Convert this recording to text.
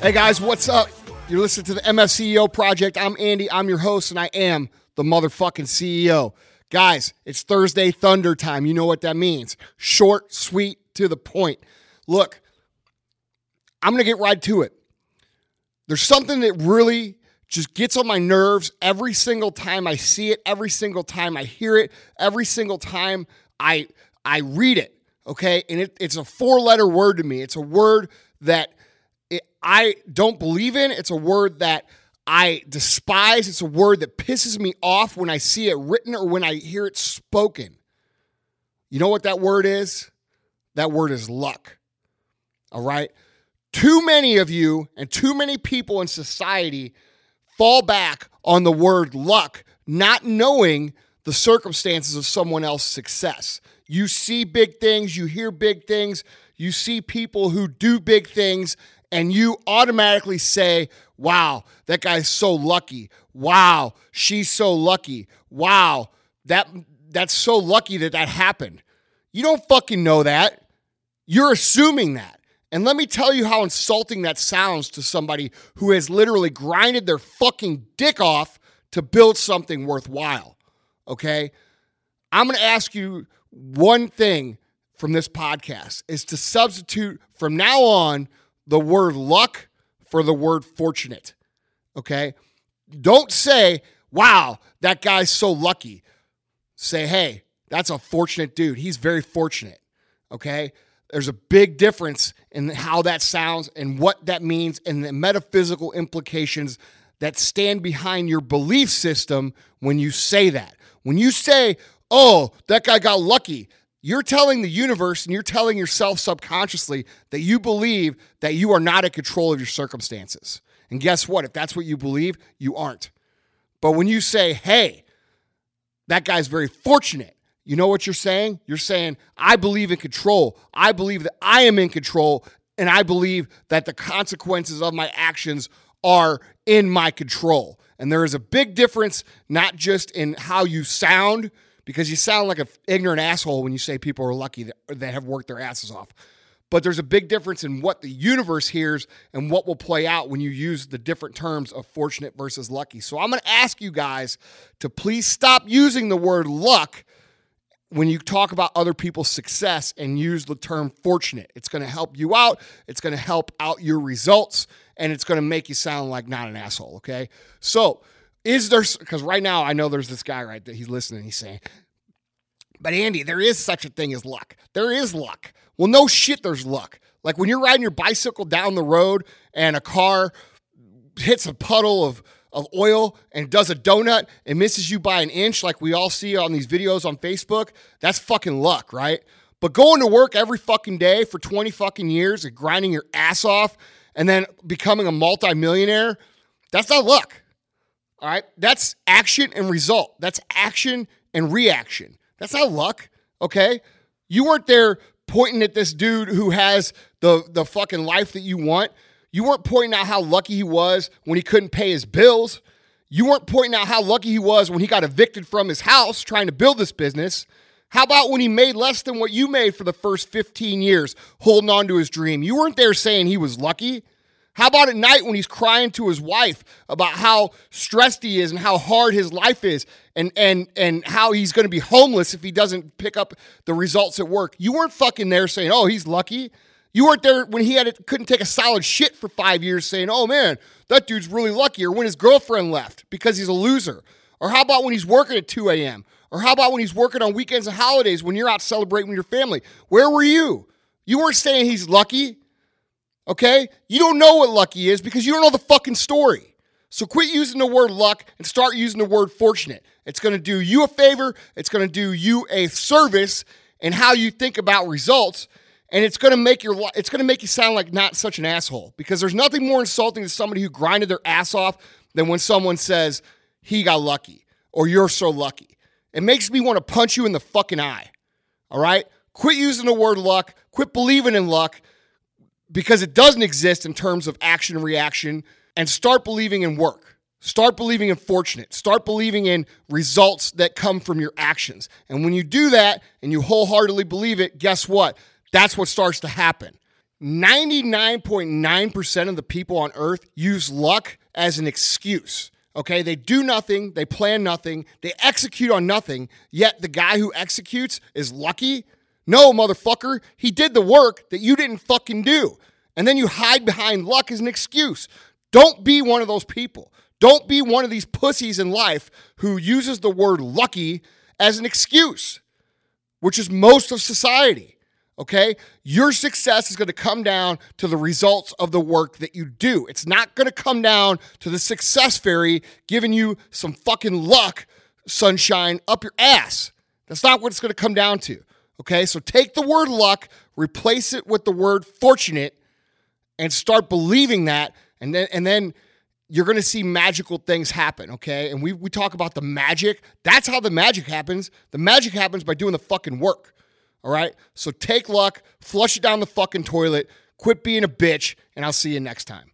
Hey guys, what's up? You're listening to the MFCEO Project. I'm Andy. I'm your host, and I am the motherfucking CEO. Guys, it's Thursday Thunder time. You know what that means. Short, sweet, to the point. Look, I'm going to get right to it. There's something that really just gets on my nerves every single time I see it, every single time I hear it, every single time I I read it. Okay, and it, it's a four letter word to me. It's a word that it, I don't believe in. It's a word that I despise. It's a word that pisses me off when I see it written or when I hear it spoken. You know what that word is? That word is luck. All right. Too many of you and too many people in society fall back on the word luck, not knowing the circumstances of someone else's success. You see big things, you hear big things, you see people who do big things, and you automatically say, Wow, that guy's so lucky. Wow, she's so lucky. Wow, that that's so lucky that that happened. You don't fucking know that. You're assuming that. And let me tell you how insulting that sounds to somebody who has literally grinded their fucking dick off to build something worthwhile. Okay? I'm going to ask you one thing from this podcast is to substitute from now on the word luck for the word fortunate. Okay? Don't say, wow, that guy's so lucky. Say, hey, that's a fortunate dude. He's very fortunate. Okay? There's a big difference in how that sounds and what that means and the metaphysical implications that stand behind your belief system when you say that. When you say, oh, that guy got lucky, you're telling the universe and you're telling yourself subconsciously that you believe that you are not in control of your circumstances. And guess what? If that's what you believe, you aren't. But when you say, hey, that guy's very fortunate, you know what you're saying? You're saying, I believe in control. I believe that I am in control, and I believe that the consequences of my actions are in my control. And there is a big difference, not just in how you sound, because you sound like an ignorant asshole when you say people are lucky that, that have worked their asses off. But there's a big difference in what the universe hears and what will play out when you use the different terms of fortunate versus lucky. So I'm going to ask you guys to please stop using the word luck when you talk about other people's success and use the term fortunate. It's going to help you out, it's going to help out your results, and it's going to make you sound like not an asshole, okay? So, is there, because right now I know there's this guy, right, that he's listening, he's saying, but Andy, there is such a thing as luck. There is luck. Well, no shit, there's luck. Like when you're riding your bicycle down the road and a car hits a puddle of of oil and does a donut and misses you by an inch, like we all see on these videos on Facebook, that's fucking luck, right? But going to work every fucking day for 20 fucking years and grinding your ass off and then becoming a multimillionaire, that's not luck. All right. That's action and result. That's action and reaction. That's not luck. Okay. You weren't there pointing at this dude who has the, the fucking life that you want. You weren't pointing out how lucky he was when he couldn't pay his bills. You weren't pointing out how lucky he was when he got evicted from his house trying to build this business. How about when he made less than what you made for the first 15 years holding on to his dream? You weren't there saying he was lucky. How about at night when he's crying to his wife about how stressed he is and how hard his life is and and and how he's going to be homeless if he doesn't pick up the results at work? You weren't fucking there saying, "Oh, he's lucky." You weren't there when he had it, couldn't take a solid shit for five years saying, oh man, that dude's really lucky. Or when his girlfriend left because he's a loser. Or how about when he's working at 2 a.m.? Or how about when he's working on weekends and holidays when you're out celebrating with your family? Where were you? You weren't saying he's lucky. Okay? You don't know what lucky is because you don't know the fucking story. So quit using the word luck and start using the word fortunate. It's going to do you a favor, it's going to do you a service in how you think about results and it's going to make your it's going to make you sound like not such an asshole because there's nothing more insulting to somebody who grinded their ass off than when someone says he got lucky or you're so lucky. It makes me want to punch you in the fucking eye. All right? Quit using the word luck, quit believing in luck. because it doesn't exist in terms of action and reaction, and start believing in work. Start believing in fortunate. Start believing in results that come from your actions. And when you do that and you wholeheartedly believe it, guess what? That's what starts to happen. 99.9% of the people on earth use luck as an excuse. Okay, they do nothing, they plan nothing, they execute on nothing, yet the guy who executes is lucky. No, motherfucker, he did the work that you didn't fucking do. And then you hide behind luck as an excuse. Don't be one of those people. Don't be one of these pussies in life who uses the word lucky as an excuse, which is most of society. Okay? Your success is going to come down to the results of the work that you do. It's not going to come down to the success fairy giving you some fucking luck, sunshine up your ass. That's not what it's going to come down to. Okay? So take the word luck, replace it with the word fortunate, and start believing that. And then, and then, you're going to see magical things happen, okay? And we, we talk about the magic. That's how the magic happens. The magic happens by doing the fucking work. All right? So take luck, flush it down the fucking toilet, quit being a bitch, and I'll see you next time.